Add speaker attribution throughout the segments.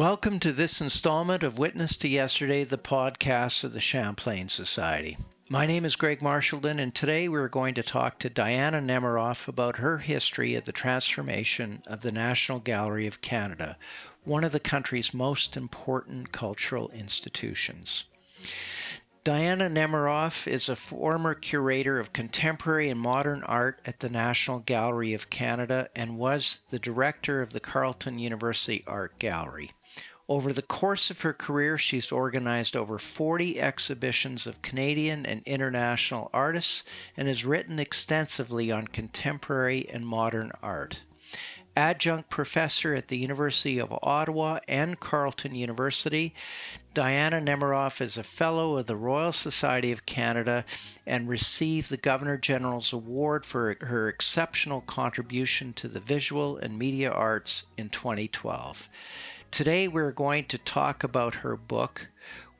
Speaker 1: Welcome to this installment of Witness to Yesterday, the podcast of the Champlain Society. My name is Greg Marchildon, and today we're going to talk to Diana Nemiroff about her history of the transformation of the National Gallery of Canada, one of the country's most important cultural institutions. Diana Nemiroff is a former curator of contemporary and modern art at the National Gallery of Canada and was the director of the Carleton University Art Gallery. Over the course of her career, she's organized over 40 exhibitions of Canadian and international artists and has written extensively on contemporary and modern art. Adjunct professor at the University of Ottawa and Carleton University, Diana Nemiroff is a fellow of the Royal Society of Canada and received the Governor General's Award for her exceptional contribution to the visual and media arts in 2012. Today we're going to talk about her book,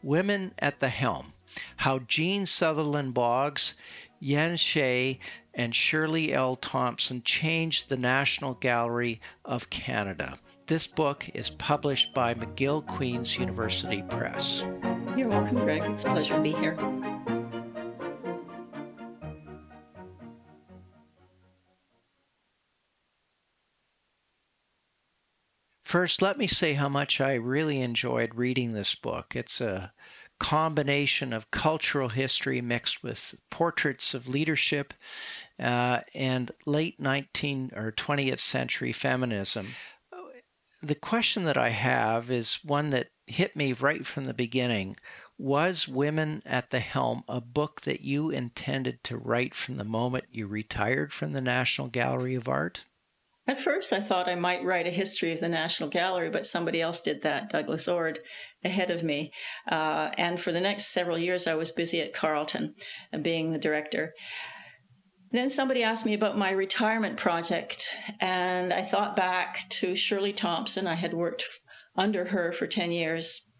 Speaker 1: Women at the Helm How Jean Sutherland Boggs, Yen Shih, and Shirley L. Thompson Changed the National Gallery of Canada. This book is published by McGill Queen's University Press.
Speaker 2: You're welcome, Greg. It's a pleasure to be here.
Speaker 1: First, let me say how much I really enjoyed reading this book. It's a combination of cultural history mixed with portraits of leadership uh, and late 19th or 20th century feminism. The question that I have is one that hit me right from the beginning. Was Women at the Helm a book that you intended to write from the moment you retired from the National Gallery of Art?
Speaker 2: At first, I thought I might write a history of the National Gallery, but somebody else did that, Douglas Ord, ahead of me. Uh, and for the next several years, I was busy at Carleton, uh, being the director. Then somebody asked me about my retirement project, and I thought back to Shirley Thompson. I had worked under her for 10 years.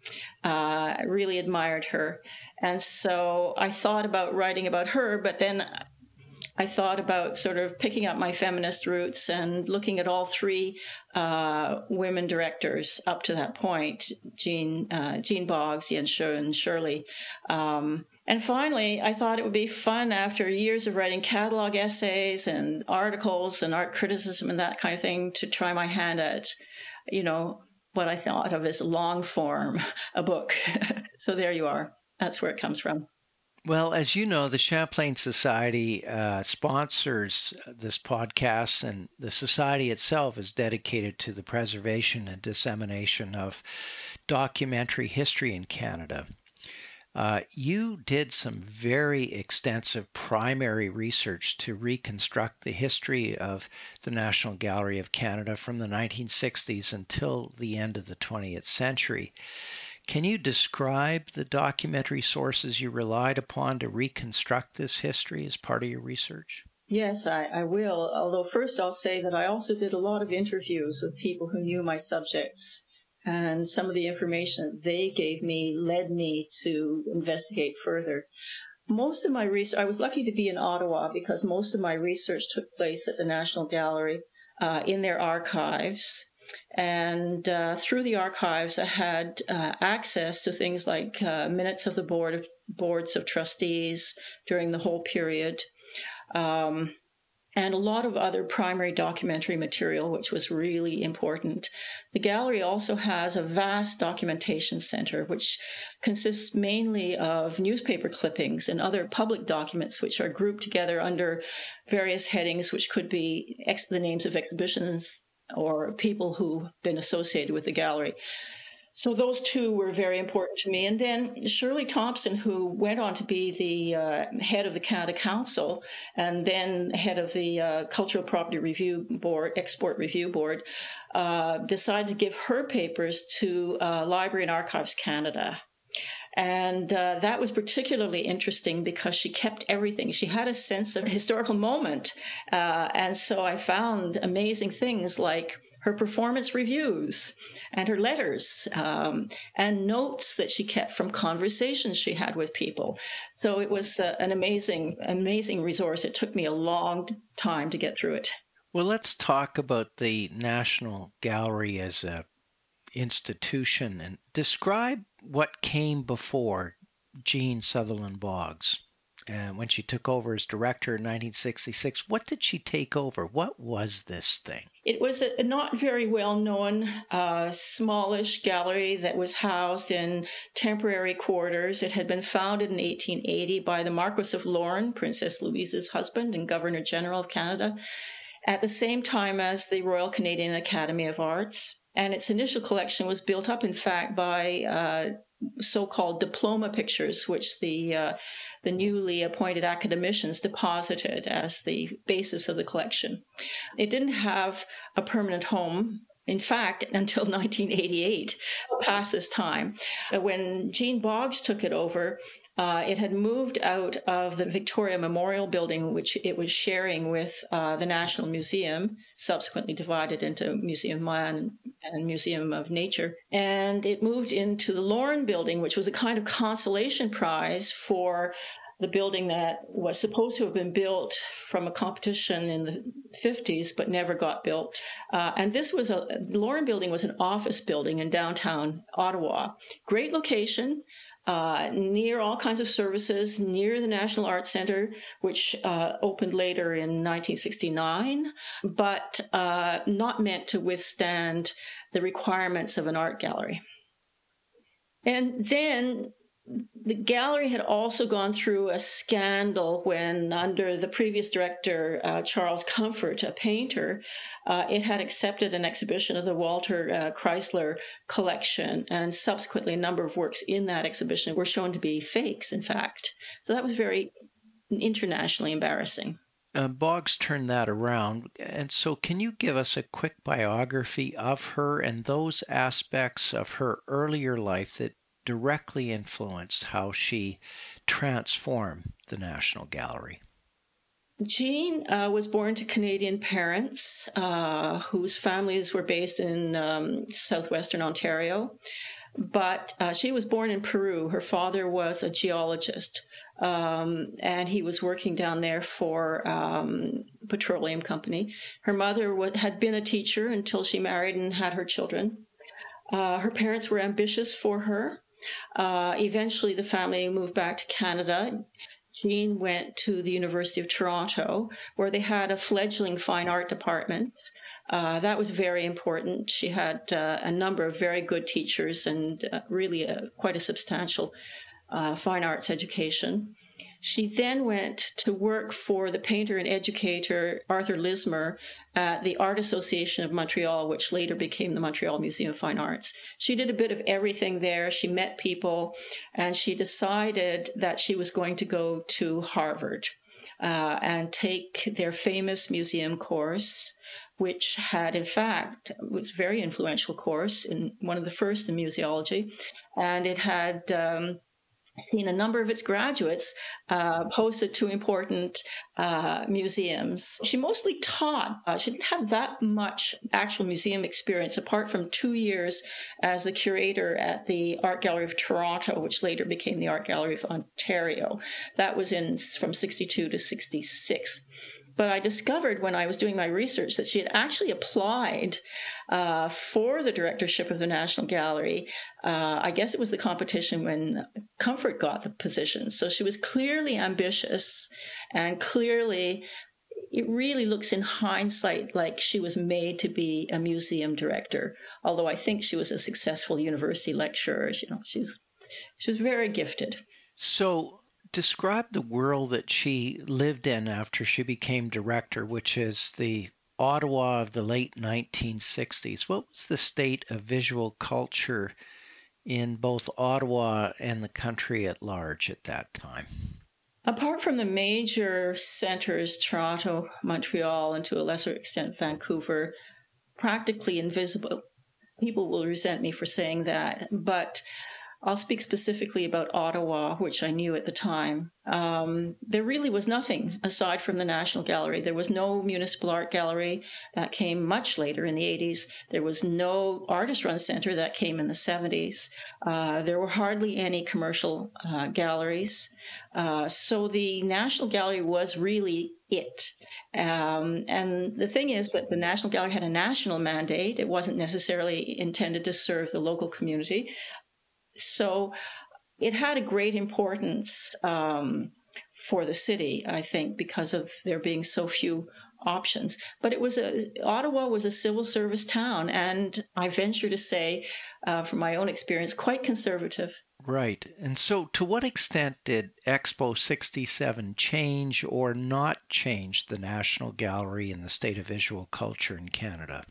Speaker 2: Uh, I really admired her. And so I thought about writing about her, but then I thought about sort of picking up my feminist roots and looking at all three uh, women directors up to that point Jean, uh, Jean Boggs, Yen and Shirley. Um, and finally, I thought it would be fun after years of writing catalog essays and articles and art criticism and that kind of thing to try my hand at, you know, what I thought of as long form, a book. so there you are. That's where it comes from.
Speaker 1: Well, as you know, the Champlain Society uh, sponsors this podcast, and the Society itself is dedicated to the preservation and dissemination of documentary history in Canada. Uh, you did some very extensive primary research to reconstruct the history of the National Gallery of Canada from the 1960s until the end of the 20th century. Can you describe the documentary sources you relied upon to reconstruct this history as part of your research?
Speaker 2: Yes, I, I, will. Although, first, I'll say that I also did a lot of interviews with people who knew my subjects. And some of the information they gave me led me to investigate further. Most of my research, I was lucky to be in Ottawa because most of my research took place at the National Gallery uh, in their archives. And uh, through the archives, I had uh, access to things like uh, minutes of the board of boards of trustees during the whole period, um, and a lot of other primary documentary material, which was really important. The gallery also has a vast documentation center, which consists mainly of newspaper clippings and other public documents, which are grouped together under various headings, which could be ex- the names of exhibitions or people who've been associated with the gallery. So those two were very important to me. And then Shirley Thompson, who went on to be the uh, head of the Canada Council and then head of the uh, Cultural Property Review Board, Export Review Board, uh, decided to give her papers to uh, Library and Archives Canada. And uh, that was particularly interesting because she kept everything. She had a sense of historical moment. Uh, and so I found amazing things like her performance reviews and her letters um, and notes that she kept from conversations she had with people. So it was uh, an amazing, amazing resource. It took me a long time to get through it.
Speaker 1: Well, let's talk about the National Gallery as a institution. And describe what came before Jean Sutherland Boggs. And when she took over as director in 1966, what did she take over? What was this thing?
Speaker 2: It was a not very well known, uh, smallish gallery that was housed in temporary quarters. It had been founded in 1880 by the Marquis of Lorne, Princess Louise's husband and Governor General of Canada, at the same time as the Royal Canadian Academy of Arts. And its initial collection was built up, in fact, by uh, so-called diploma pictures, which the uh, the newly appointed academicians deposited as the basis of the collection. It didn't have a permanent home. In fact, until 1988, past this time, when Jean Boggs took it over, uh, it had moved out of the Victoria Memorial Building, which it was sharing with uh, the National Museum, subsequently divided into Museum Man and Museum of Nature. And it moved into the Lorne Building, which was a kind of consolation prize for the building that was supposed to have been built from a competition in the 50s but never got built. Uh, and this was a, the Lorne building was an office building in downtown Ottawa. Great location uh, near all kinds of services, near the National Arts Center, which uh, opened later in 1969, but uh, not meant to withstand the requirements of an art gallery. And then the gallery had also gone through a scandal when, under the previous director, uh, Charles Comfort, a painter, uh, it had accepted an exhibition of the Walter uh, Chrysler collection, and subsequently a number of works in that exhibition were shown to be fakes, in fact. So that was very internationally embarrassing.
Speaker 1: Uh, Boggs turned that around. And so, can you give us a quick biography of her and those aspects of her earlier life that directly influenced how she transformed the National Gallery.
Speaker 2: Jean uh, was born to Canadian parents uh, whose families were based in um, southwestern Ontario, but uh, she was born in Peru. Her father was a geologist, um, and he was working down there for um, petroleum company. Her mother w- had been a teacher until she married and had her children. Uh, her parents were ambitious for her. Uh, eventually, the family moved back to Canada. Jean went to the University of Toronto, where they had a fledgling fine art department. Uh, that was very important. She had uh, a number of very good teachers and uh, really a, quite a substantial uh, fine arts education. She then went to work for the painter and educator Arthur Lismer at the Art Association of Montreal, which later became the Montreal Museum of Fine Arts. She did a bit of everything there. She met people, and she decided that she was going to go to Harvard. Uh, and take their famous museum course, which had, in fact, was a very influential course in one of the first in museology, and it had um, seen a number of its graduates uh, posted to important uh, museums. She mostly taught. Uh, she didn't have that much actual museum experience, apart from two years as a curator at the Art Gallery of Toronto, which later became the Art Gallery of Ontario. That was in from 62 to 66. But I discovered when I was doing my research that she had actually applied uh, for the directorship of the National Gallery. Uh, I guess it was the competition when Comfort got the position. So she was clearly ambitious and clearly. It really looks in hindsight like she was made to be a museum director. Although I think she was a successful university lecturer. You know, she was she was very gifted.
Speaker 1: So describe the world that she lived in after she became director, which is the Ottawa of the late 1960s. What was the state of visual culture in both Ottawa and the country at large at that time?
Speaker 2: Apart from the major centers, Toronto, Montreal, and to a lesser extent Vancouver, practically invisible. People will resent me for saying that, but I'll speak specifically about Ottawa, which I knew at the time. Um, there really was nothing aside from the National Gallery. There was no municipal art gallery that came much later in the 80s. There was no artist run center that came in the 70s. Uh, there were hardly any commercial uh, galleries. Uh, so the National Gallery was really it. Um, and the thing is that the National Gallery had a national mandate. It wasn't necessarily intended to serve the local community. So it had a great importance um, for the city, I think, because of there being so few options. But it was a Ottawa was a civil service town, and I venture to say, uh, from my own experience, quite conservative.
Speaker 1: Right. And so, to what extent did Expo 67 change or not change the National Gallery and the state of visual culture in Canada?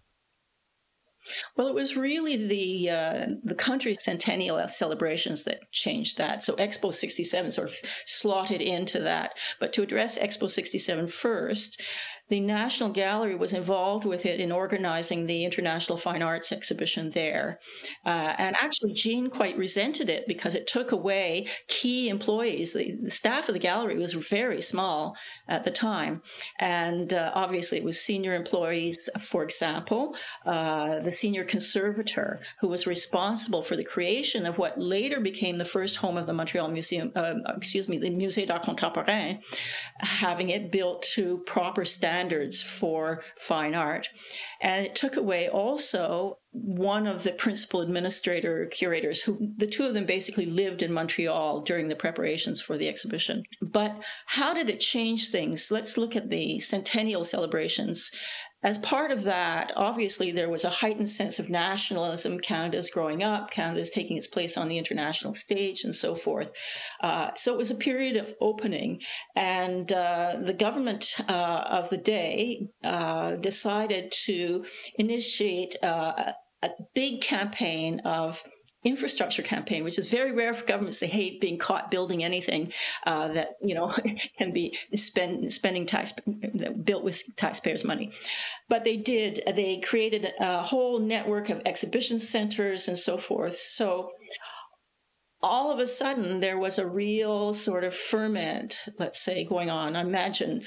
Speaker 2: Well, it was really the uh, the country's centennial celebrations that changed that. So Expo 67 sort of slotted into that. But to address Expo 67 first, the National Gallery was involved with it in organizing the International Fine Arts exhibition there. Uh, and actually, Jean quite resented it because it took away key employees. The, the staff of the gallery was very small at the time. And uh, obviously, it was senior employees, for example, uh, the senior conservator who was responsible for the creation of what later became the first home of the Montreal Museum, uh, excuse me, the Musée d'Art Contemporain, having it built to proper standards for fine art. And it took away also one of the principal administrator curators who the two of them basically lived in Montreal during the preparations for the exhibition. But how did it change things? Let's look at the centennial celebrations as part of that, obviously, there was a heightened sense of nationalism. Canada's growing up, Canada's taking its place on the international stage, and so forth. Uh, so it was a period of opening, and uh, the government uh, of the day uh, decided to initiate uh, a big campaign of infrastructure campaign, which is very rare for governments. They hate being caught building anything uh, that you know can be spend, spending tax built with taxpayers' money. But they did. They created a whole network of exhibition centers and so forth. So all of a sudden there was a real sort of ferment, let's say, going on. I imagine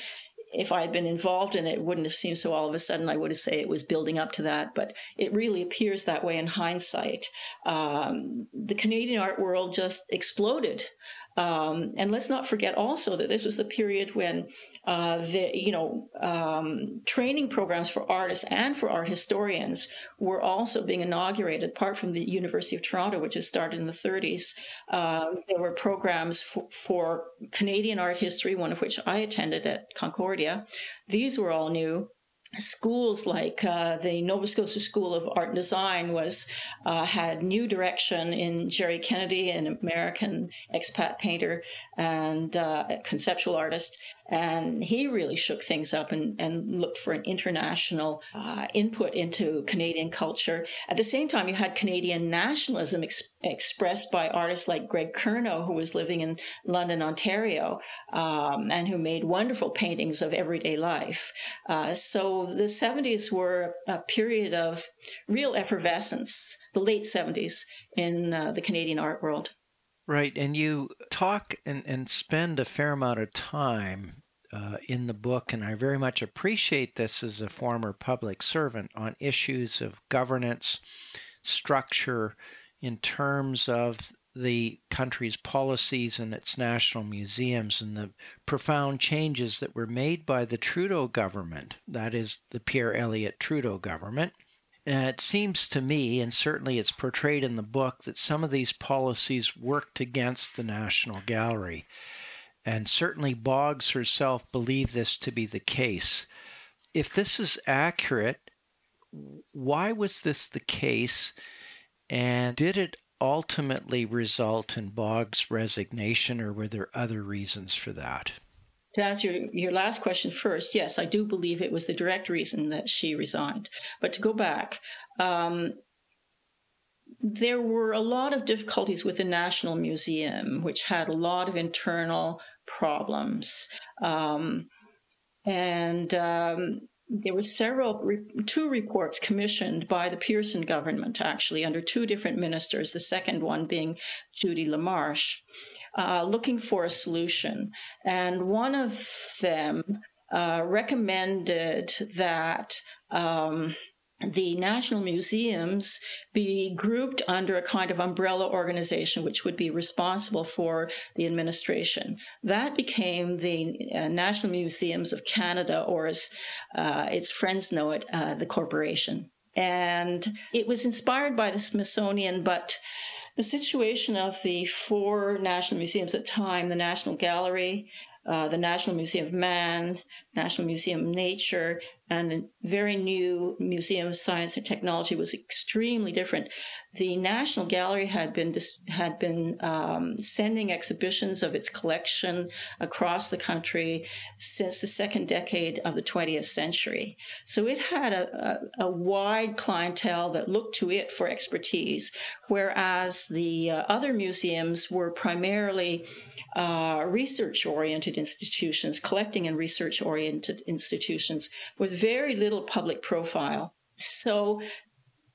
Speaker 2: if I had been involved in it, it wouldn't have seemed so all of a sudden. I would have said it was building up to that, but it really appears that way in hindsight. Um, the Canadian art world just exploded um, and let's not forget also that this was a period when uh, the you know um, training programs for artists and for art historians were also being inaugurated. Apart from the University of Toronto, which has started in the 30s, uh, there were programs for, for Canadian art history, one of which I attended at Concordia. These were all new schools like uh, the Nova Scotia School of Art and Design was uh, had new direction in Garry Kennedy, an American expat painter and uh, conceptual artist, and he really shook things up and, and looked for an international uh, input into Canadian culture. At the same time, you had Canadian nationalism ex- expressed by artists like Greg Curnoe, who was living in London, Ontario, um, and who made wonderful paintings of everyday life. Uh, so the 70s were a period of real effervescence, the late 70s in uh, the Canadian art world.
Speaker 1: Right. And you talk and, and spend a fair amount of time uh, in the book, and I very much appreciate this as a former public servant on issues of governance, structure, in terms of the country's policies and its national museums and the profound changes that were made by the Trudeau government, that is, the Pierre Elliott Trudeau government, and it seems to me, and certainly it's portrayed in the book, that some of these policies worked against the National Gallery. And certainly Boggs herself believed this to be the case. If this is accurate, why was this the case? And did it ultimately result in Boggs' resignation, or were there other reasons for that?
Speaker 2: To answer your, last question first, yes, I do believe it was the direct reason that she resigned. But to go back, um, there were a lot of difficulties with the National Museum, which had a lot of internal problems. Um, and um, there were several, two reports commissioned by the Pearson government, actually, under two different ministers, the second one being Judy LaMarsh uh, looking for a solution. And one of them uh, recommended that um, the national museums be grouped under a kind of umbrella organization which would be responsible for the administration. That became the uh, National Museums of Canada, or as uh, its friends know it, uh, the corporation. And it was inspired by the Smithsonian, but the situation of the four national museums at the time, the National Gallery, uh, the National Museum of Man, National Museum of Nature, and the very new Museum of Science and Technology was extremely different. The National Gallery had been had been um, sending exhibitions of its collection across the country since the second decade of the 20th century. So it had a, a, a wide clientele that looked to it for expertise, whereas the uh, other museums were primarily uh, research oriented institutions, collecting and research oriented institutions with very little public profile. So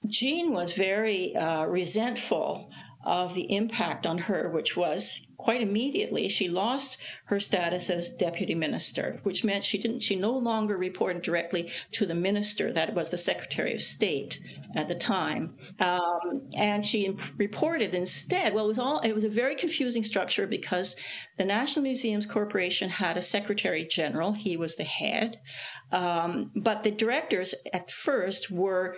Speaker 2: Jean was very uh, resentful of the impact on her, which was quite immediately she lost her status as deputy minister, which meant she didn't she no longer reported directly to the minister, that was the Secretary of State at the time, um, and she reported instead. Well, it was all it was a very confusing structure because the National Museums Corporation had a Secretary General, he was the head, um, but the directors at first were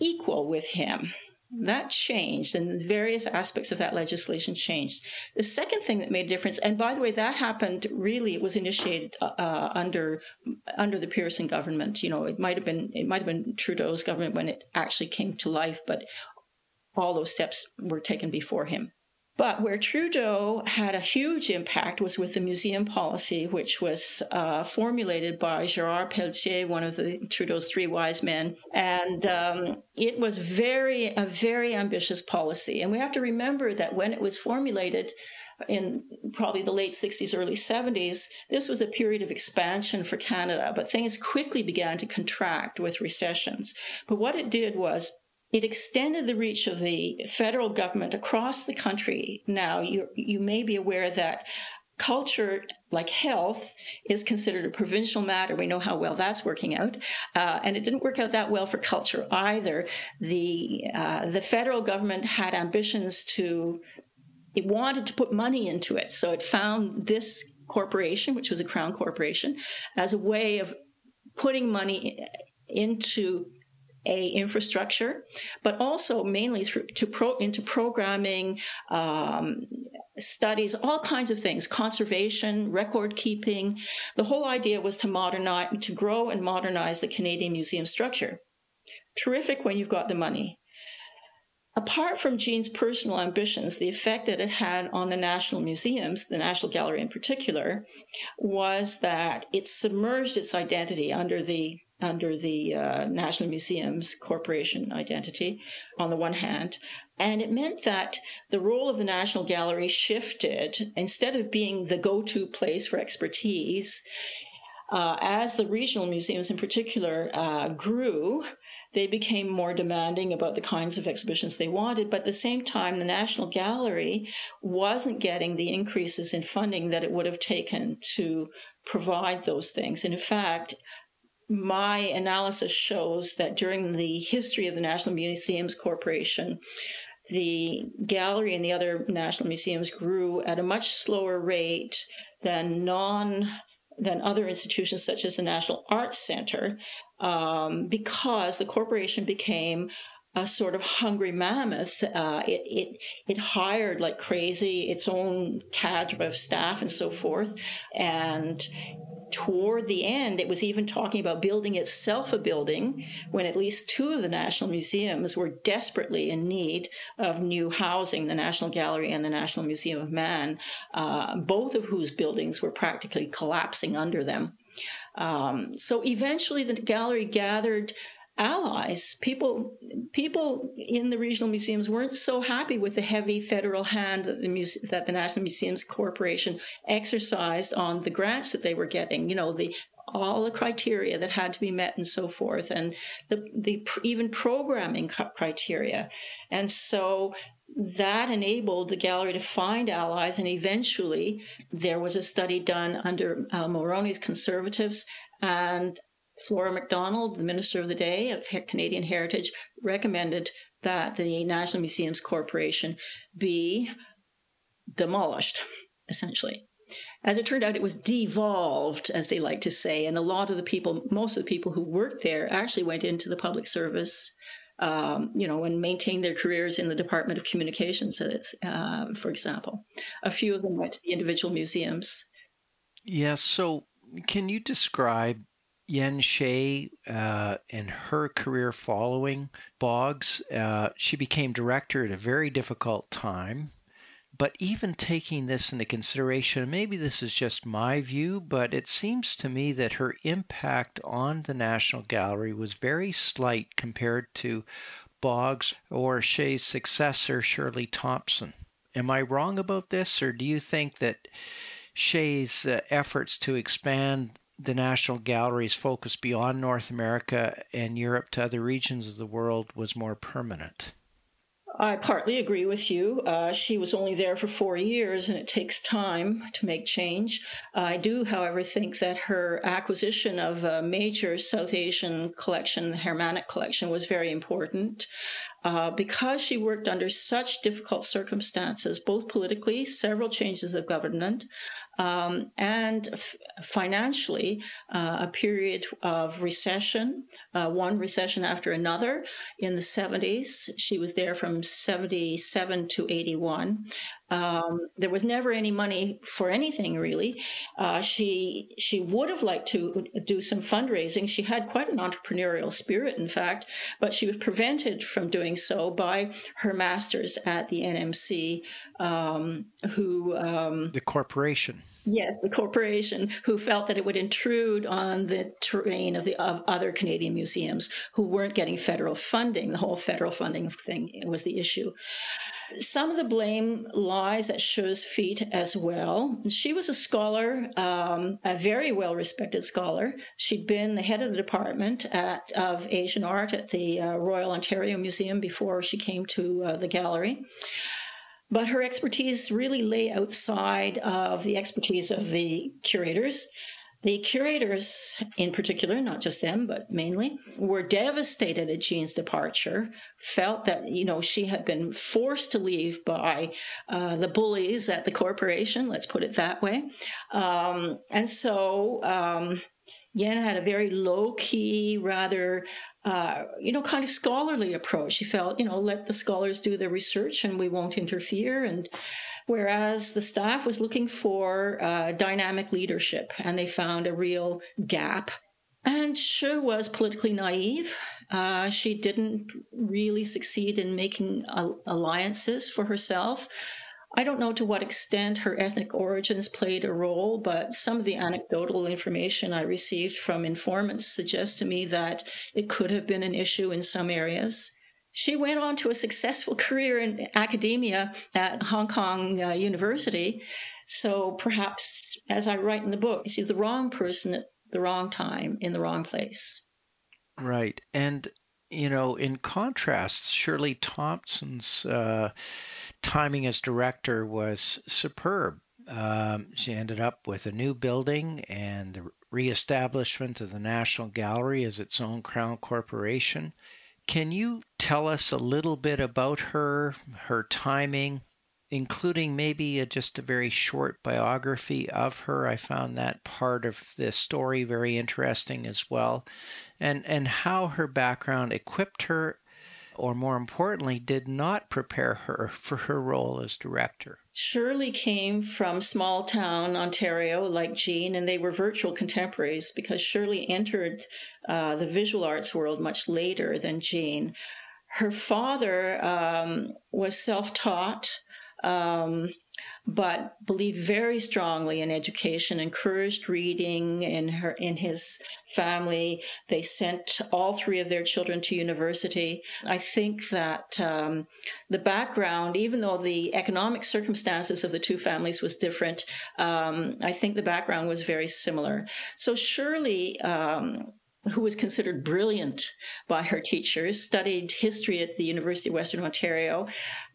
Speaker 2: equal with him. That changed, and various aspects of that legislation changed. The second thing that made a difference, and by the way, that happened really, it was initiated uh, uh, under under the Pearson government. You know, it might have been it might have been Trudeau's government when it actually came to life, but all those steps were taken before him. But where Trudeau had a huge impact was with the museum policy, which was uh, formulated by Gerard Pelletier, one of the Trudeau's three wise men, and um, it was very a very ambitious policy. And we have to remember that when it was formulated, in probably the late 60s, early 70s, this was a period of expansion for Canada, but things quickly began to contract with recessions. But what it did was it extended the reach of the federal government across the country. Now, you, you may be aware that culture, like health, is considered a provincial matter. We know how well that's working out, uh, and it didn't work out that well for culture either. The uh, the federal government had ambitions to, it wanted to put money into it, so it found this corporation, which was a crown corporation, as a way of putting money into a infrastructure, but also mainly through to pro into programming, um, studies, all kinds of things, conservation, record keeping. The whole idea was to modernize, to grow and modernize the Canadian museum structure. Terrific when you've got the money. Apart from Jean's personal ambitions, the effect that it had on the national museums, the National Gallery in particular, was that it submerged its identity under the under the uh, National Museums Corporation identity on the one hand. And it meant that the role of the National Gallery shifted. Instead of being the go to place for expertise, uh, as the regional museums in particular uh, grew, they became more demanding about the kinds of exhibitions they wanted. But at the same time, the National Gallery wasn't getting the increases in funding that it would have taken to provide those things. And in fact, my analysis shows that during the history of the National Museums Corporation, the gallery and the other national museums grew at a much slower rate than non than other institutions such as the National Arts Center, um, because the corporation became a sort of hungry mammoth. Uh, it, it it hired like crazy its own cadre of staff and so forth, and toward the end, it was even talking about building itself a building when at least two of the national museums were desperately in need of new housing the National Gallery and the National Museum of Man, uh, both of whose buildings were practically collapsing under them. Um, so eventually, the gallery gathered allies. People, people in the regional museums weren't so happy with the heavy federal hand that the, Muse- that the National Museums Corporation exercised on the grants that they were getting. You know, the all the criteria that had to be met and so forth, and the the even programming criteria, and so that enabled the gallery to find allies and eventually there was a study done under uh, mulroney's conservatives and Flora MacDonald, the Minister of the Day of Canadian Heritage, recommended that the National Museums Corporation be demolished, essentially. As it turned out, it was devolved, as they like to say, and a lot of the people, most of the people who worked there, actually went into the public service, um, you know, and maintained their careers in the Department of Communications, uh, for example. A few of them went to the individual museums.
Speaker 1: Yes. So, can you describe Yen Shih uh, and her career following Boggs? Uh, she became director at a very difficult time. But even taking this into consideration, maybe this is just my view, but it seems to me that her impact on the National Gallery was very slight compared to Boggs or Shih's successor, Shirley Thompson. Am I wrong about this, or do you think that Shih's uh, efforts to expand the National Gallery's focus beyond North America and Europe to other regions of the world was more permanent?
Speaker 2: I partly agree with you. Uh, she was only there for four years, and it takes time to make change. I do, however, think that her acquisition of a major South Asian collection, the Heeramaneck collection, was very important. Uh, because she worked under such difficult circumstances, both politically, several changes of government, um, and f- financially, uh, a period of recession, uh, one recession after another. In the 70s, she was there from 77 to 81. Um, there was never any money for anything really. Uh, she she would have liked to do some fundraising. She had quite an entrepreneurial spirit, in fact, but she was prevented from doing so by her masters at the NMC, um, who um,
Speaker 1: the corporation.
Speaker 2: Yes, the corporation who felt that it would intrude on the terrain of the of other Canadian museums who weren't getting federal funding. The whole federal funding thing was the issue. Some of the blame lies at Shih's feet as well. She was a scholar, um, a very well respected scholar. She'd been the head of the department at, of Asian art at the uh, Royal Ontario Museum before she came to uh, the gallery. But her expertise really lay outside of the expertise of the curators. The curators, in particular, not just them, but mainly, were devastated at Jean's departure, felt that, you know, she had been forced to leave by uh, the bullies at the corporation, let's put it that way. Um, and so, um, Yen had a very low key, rather, uh, you know, kind of scholarly approach. She felt, you know, let the scholars do their research and we won't interfere. And whereas the staff was looking for uh, dynamic leadership and they found a real gap. And She was politically naive. Uh, she didn't really succeed in making alliances for herself. I don't know to what extent her ethnic origins played a role, but some of the anecdotal information I received from informants suggests to me that it could have been an issue in some areas. She went on to a successful career in academia at Hong Kong uh, University. So perhaps, as I write in the book, she's the wrong person at the wrong time in the wrong place.
Speaker 1: Right. And, you know, in contrast, Shirley Thompson's. Uh, timing as director was superb. Um, she ended up with a new building and the reestablishment of the National Gallery as its own crown corporation. Can you tell us a little bit about her, her timing, including maybe a, just a very short biography of her? I found that part of the story very interesting as well, and and how her background equipped her or more importantly, did not prepare her for her role as director.
Speaker 2: Shirley came from small town Ontario, like Jean, and they were virtual contemporaries because Shirley entered uh, the visual arts world much later than Jean. Her father um, was self taught. Um, but believed very strongly in education, encouraged reading in her in his family. They sent all three of their children to university. I think that um, the background, even though the economic circumstances of the two families was different, um, I think the background was very similar. So Shirley. Um, who was considered brilliant by her teachers, studied history at the University of Western Ontario,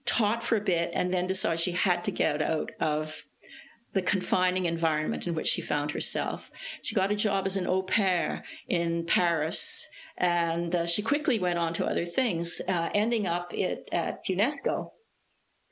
Speaker 2: taught for a bit, and then decided she had to get out of the confining environment in which she found herself. She got a job as an au pair in Paris, and uh, she quickly went on to other things, uh, ending up at, at UNESCO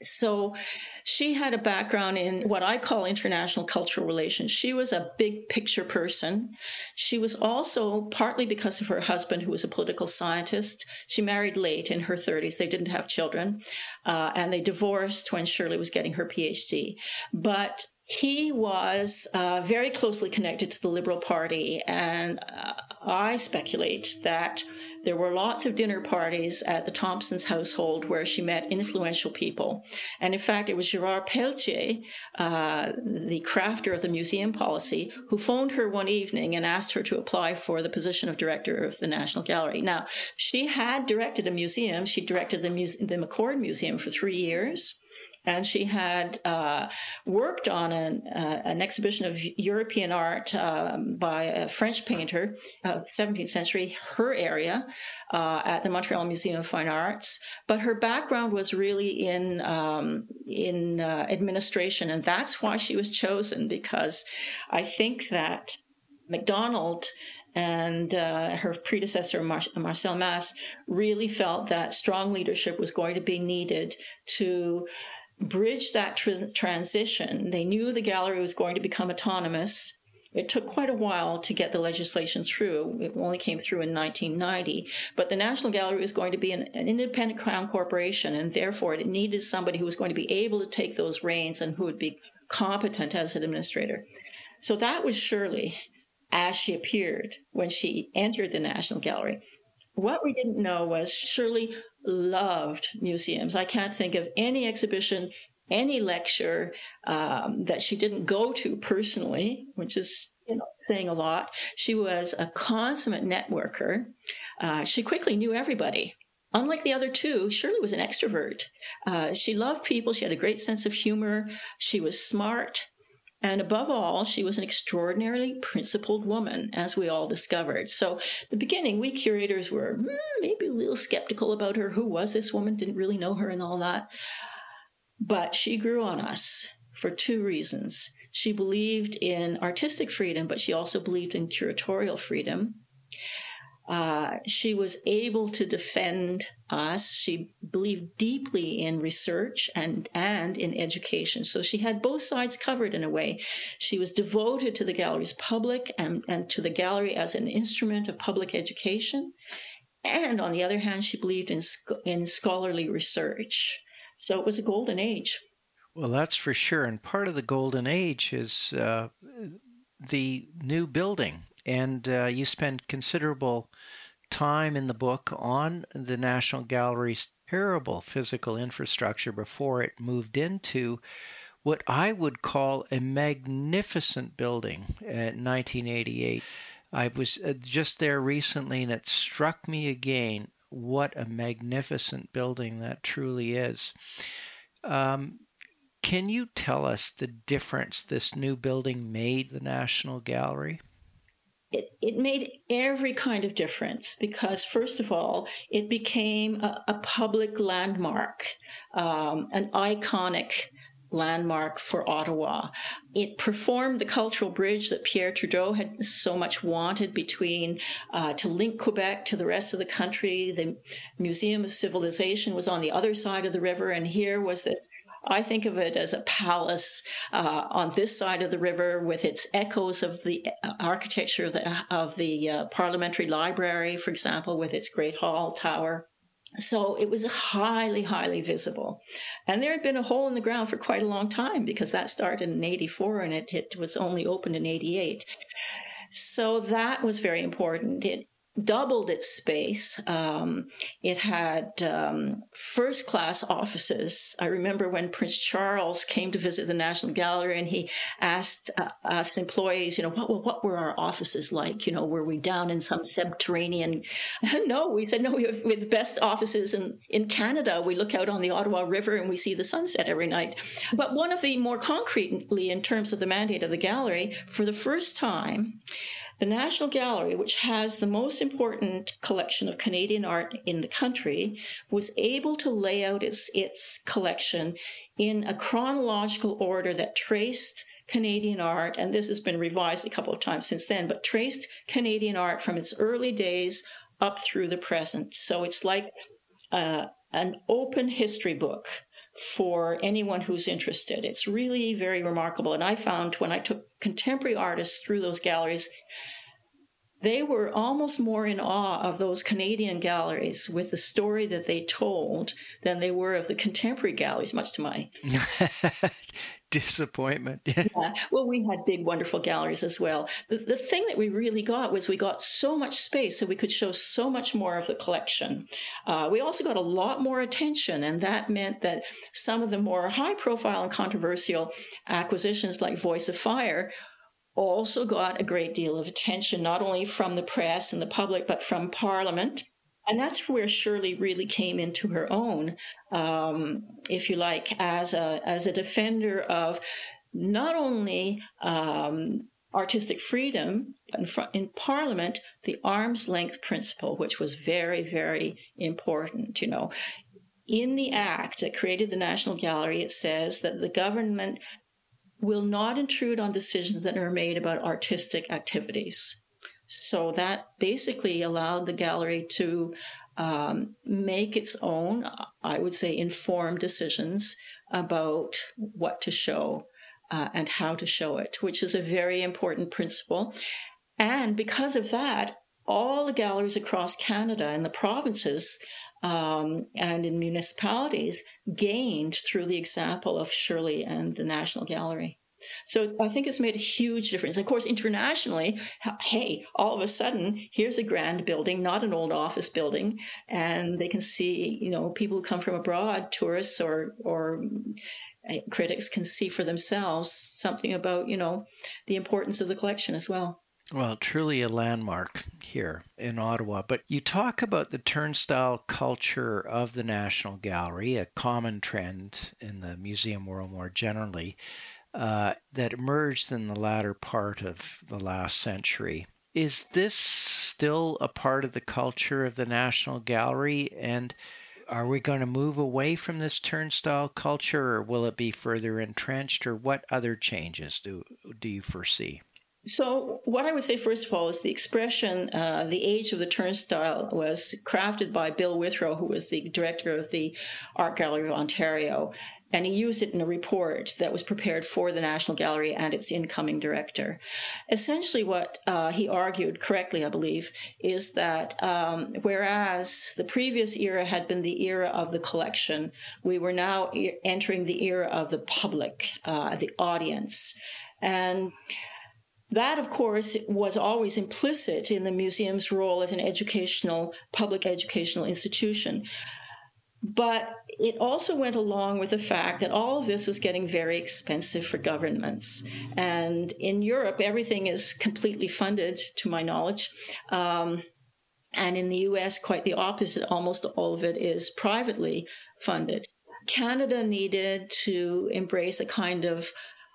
Speaker 2: so she had a background in what I call international cultural relations. She was a big picture person. She was also, partly because of her husband, who was a political scientist, she married late in her 30s. They didn't have children, uh, and they divorced when Shirley was getting her PhD. But he was uh, very closely connected to the Liberal Party, and uh, I speculate that there were lots of dinner parties at the Thompsons household where she met influential people. And in fact, it was Gerard Pelletier, uh, the crafter of the museum policy, who phoned her one evening and asked her to apply for the position of director of the National Gallery. Now, she had directed a museum. She directed the, muse- the McCord Museum for three years and she had uh, worked on an, uh, an, exhibition of European art um, by a French painter, uh, 17th century, her area, uh, at the Montreal Museum of Fine Arts. But her background was really in um, in uh, administration, and that's why she was chosen. Because I think that MacDonald and uh, her predecessor, Mar- Marcel Masse really felt that strong leadership was going to be needed to bridge that tr- transition. They knew the gallery was going to become autonomous. It took quite a while to get the legislation through. It only came through in 1990. But the National Gallery was going to be an, an, independent crown corporation, and therefore it needed somebody who was going to be able to take those reins and who would be competent as an administrator. So that was Shirley as she appeared when she entered the National Gallery. What we didn't know was Shirley loved museums. I can't think of any exhibition, any lecture um, that she didn't go to personally, which is you know saying a lot. She was a consummate networker. Uh, she quickly knew everybody. Unlike the other two, Shirley was an extrovert. Uh, she loved people. She had a great sense of humor. She was smart. And above all, she was an extraordinarily principled woman, as we all discovered. So, the beginning, we curators were hmm, maybe a little skeptical about her. Who was this woman? Didn't really know her and all that. But she grew on us for two reasons. She believed in artistic freedom, but she also believed in curatorial freedom. Uh, she was able to defend us. She believed deeply in research and, and in education. So she had both sides covered in a way. She was devoted to the gallery's public and, and to the gallery as an instrument of public education. And on the other hand, she believed in, in scholarly research. So it was a golden age.
Speaker 1: Well, that's for sure. And part of the golden age is uh, the new building and uh, you spend considerable time in the book on the National Gallery's terrible physical infrastructure before it moved into what I would call a magnificent building at 1988. I was uh, just there recently and it struck me again what a magnificent building that truly is. Um, can you tell us the difference this new building made the National Gallery?
Speaker 2: It, it made every kind of difference because, first of all, it became a, a public landmark, um, an iconic landmark for Ottawa. It performed the cultural bridge that Pierre Trudeau had so much wanted between uh, to link Quebec to the rest of the country. The Museum of Civilization was on the other side of the river, and here was this I think of it as a palace uh, on this side of the river with its echoes of the uh, architecture of the, of the uh, parliamentary library, for example, with its great hall tower. So it was highly, highly visible. And there had been a hole in the ground for quite a long time because that started in 84 and it, it was only opened in 88. So that was very important. It doubled its space. Um, it had um, first class offices. I remember when Prince Charles came to visit the National Gallery and he asked uh, us employees, you know, what, what were our offices like? You know, were we down in some subterranean? no, we said, no, we have, we have the best offices in, in Canada. We look out on the Ottawa River and we see the sunset every night. But one of the more concretely, in terms of the mandate of the gallery, for the first time, The National Gallery, which has the most important collection of Canadian art in the country, was able to lay out its, its collection in a chronological order that traced Canadian art, and this has been revised a couple of times since then, but traced Canadian art from its early days up through the present. So it's like uh, an open history book for anyone who's interested. It's really very remarkable. And I found when I took contemporary artists through those galleries, they were almost more in awe of those Canadian galleries with the story that they told than they were of the contemporary galleries, much to my
Speaker 1: disappointment.
Speaker 2: yeah. Well, we had big, wonderful galleries as well. The, the thing that we really got was we got so much space so we could show so much more of the collection. Uh, we also got a lot more attention, and that meant that some of the more high profile and controversial acquisitions like Voice of Fire also got a great deal of attention, not only from the press and the public, but from Parliament. And that's where Shirley really came into her own, um, if you like, as a as a defender of not only um, artistic freedom, but in, in Parliament, the arm's length principle, which was very, very important. You know, in the act that created the National Gallery, it says that the government will not intrude on decisions that are made about artistic activities. So that basically allowed the gallery to um, make its own, I would say, informed decisions about what to show uh, and how to show it, which is a very important principle. And because of that, all the galleries across Canada and the provinces um, and in municipalities gained through the example of Shirley and the National Gallery. So I think it's made a huge difference. Of course, internationally, hey, all of a sudden, here's a grand building, not an old office building, and they can see, you know, people who come from abroad, tourists or or eh, critics can see for themselves something about, you know, the importance of the collection as well.
Speaker 1: Well, truly a landmark here in Ottawa. But you talk about the turnstile culture of the National Gallery, a common trend in the museum world more generally uh, that emerged in the latter part of the last century. Is this still a part of the culture of the National Gallery? And are we going to move away from this turnstile culture or will it be further entrenched or what other changes do, do you foresee?
Speaker 2: So, what I would say, first of all, is the expression uh, the age of the turnstile was crafted by Bill Withrow, who was the director of the Art Gallery of Ontario. And he used it in a report that was prepared for the National Gallery and its incoming director. Essentially, what uh, he argued, correctly, I believe, is that um, whereas the previous era had been the era of the collection, we were now e- entering the era of the public, uh, the audience. And that, of course, was always implicit in the museum's role as an educational, public educational institution. But it also went along with the fact that all of this was getting very expensive for governments. And in Europe, everything is completely funded, to my knowledge. Um, and in the US, quite the opposite. Almost all of it is privately funded. Canada needed to embrace a kind of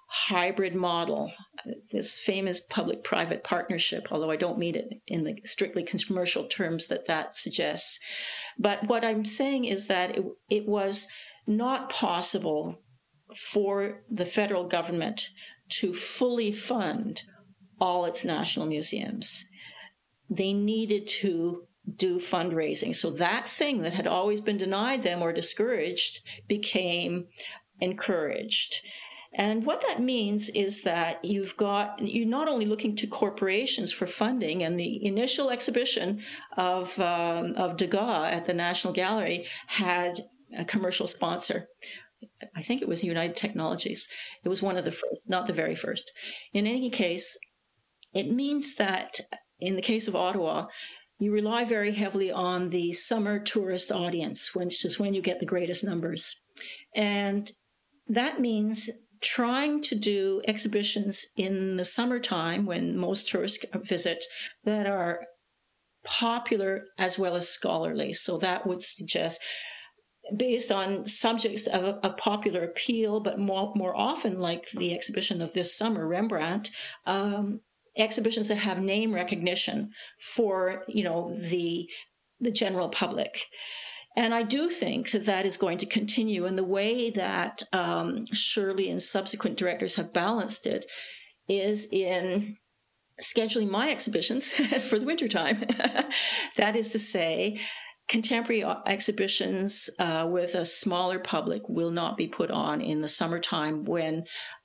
Speaker 2: hybrid model, this famous public private partnership, although I don't mean it in the strictly commercial terms that that suggests. But what I'm saying is that it, it was not possible for the federal government to fully fund all its national museums. They needed to do fundraising. So that thing that had always been denied them or discouraged became encouraged. And what that means is that you've got, you're not only looking to corporations for funding, and the initial exhibition of, um, of Degas at the National Gallery had a commercial sponsor. I think it was United Technologies. It was one of the first, not the very first. In any case, it means that in the case of Ottawa, you rely very heavily on the summer tourist audience, which is when you get the greatest numbers. And that means trying to do exhibitions in the summertime when most tourists visit that are popular as well as scholarly. So that would suggest based on subjects of a, popular appeal, but more, more often, like the exhibition of this summer, Rembrandt, um, exhibitions that have name recognition for you know the the general public. And I do think that that is going to continue. And the way that um, Shirley and subsequent directors have balanced it is in scheduling my exhibitions for the wintertime. that is to say, contemporary exhibitions uh, with a smaller public will not be put on in the summertime when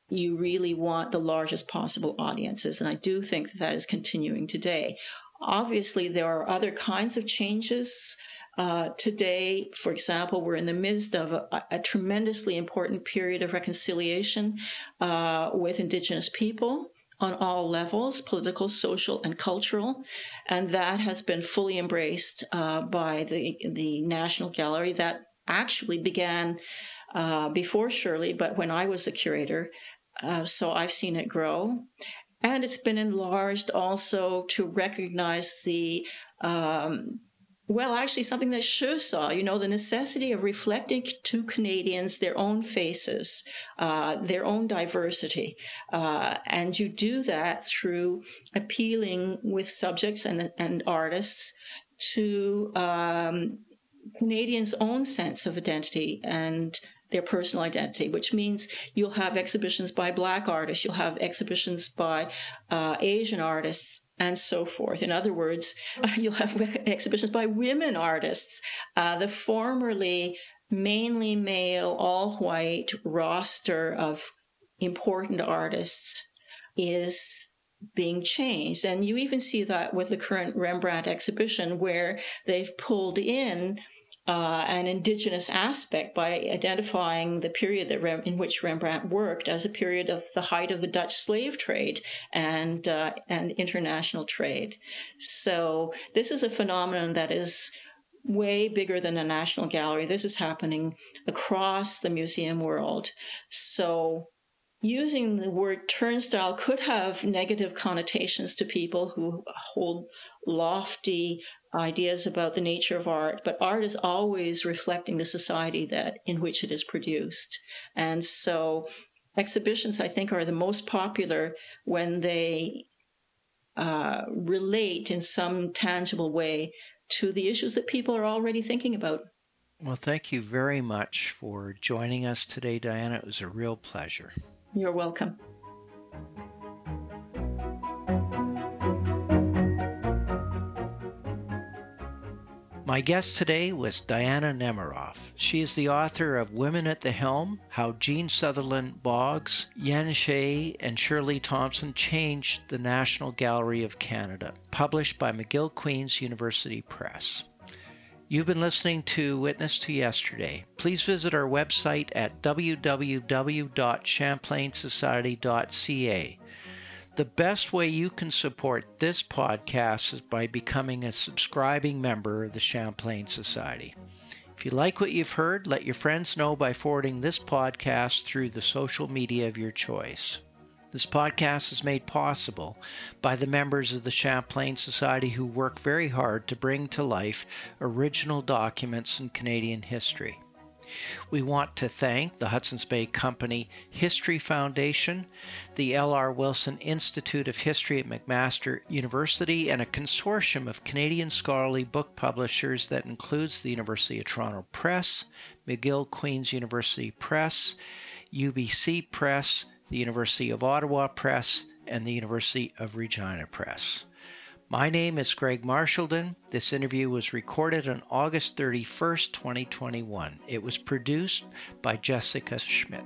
Speaker 2: you really want the largest possible audiences. And I do think that that is continuing today. Obviously, there are other kinds of changes. Uh, today, for example, we're in the midst of a, a tremendously important period of reconciliation uh, with Indigenous people on all levels political, social, and cultural. And that has been fully embraced uh, by the, the National Gallery. That actually began uh, before Shirley, but when I was a curator. Uh, so I've seen it grow. And it's been enlarged also to recognize the um, well, actually, something that Sure saw, you know, the necessity of reflecting to Canadians their own faces, uh, their own diversity. Uh, and you do that through appealing with subjects and, and artists to um, Canadians' own sense of identity and their personal identity, which means you'll have exhibitions by Black artists, you'll have exhibitions by uh, Asian artists, and so forth. In other words, you'll have exhibitions by women artists. Uh, the formerly mainly male, all white roster of important artists is being changed. And you even see that with the current Rembrandt exhibition, where they've pulled in uh, an indigenous aspect by identifying the period Rem- in which Rembrandt worked as a period of the height of the Dutch slave trade and uh, and international trade. So this is a phenomenon that is way bigger than the national gallery. This is happening across the museum world. So using the word turnstile could have negative connotations to people who hold lofty ideas about the nature of art, but art is always reflecting the society that in which it is produced. And so exhibitions, I think, are the most popular when they uh, relate in some tangible way to the issues that people are already thinking about.
Speaker 1: Well, thank you very much for joining us today, Diana. It was a real pleasure.
Speaker 2: You're welcome.
Speaker 1: My guest today was Diana Nemiroff. She is the author of Women at the Helm How Jean Sutherland Boggs, Yen Shih, and Shirley Thomson Changed the National Gallery of Canada, published by McGill Queen's University Press. You've been listening to Witness to Yesterday. Please visit our website at www.champlainsociety.ca. The best way you can support this podcast is by becoming a subscribing member of the Champlain Society. If you like what you've heard, let your friends know by forwarding this podcast through the social media of your choice. This podcast is made possible by the members of the Champlain Society who work very hard to bring to life original documents in Canadian history. We want to thank the Hudson's Bay Company History Foundation, the L.R. Wilson Institute of History at McMaster University, and a consortium of Canadian scholarly book publishers that includes the University of Toronto Press, McGill Queen's University Press, UBC Press, the University of Ottawa Press, and the University of Regina Press. My name is Greg Marchildon. This interview was recorded on August 31st, 2021. It was produced by Jessica Schmidt.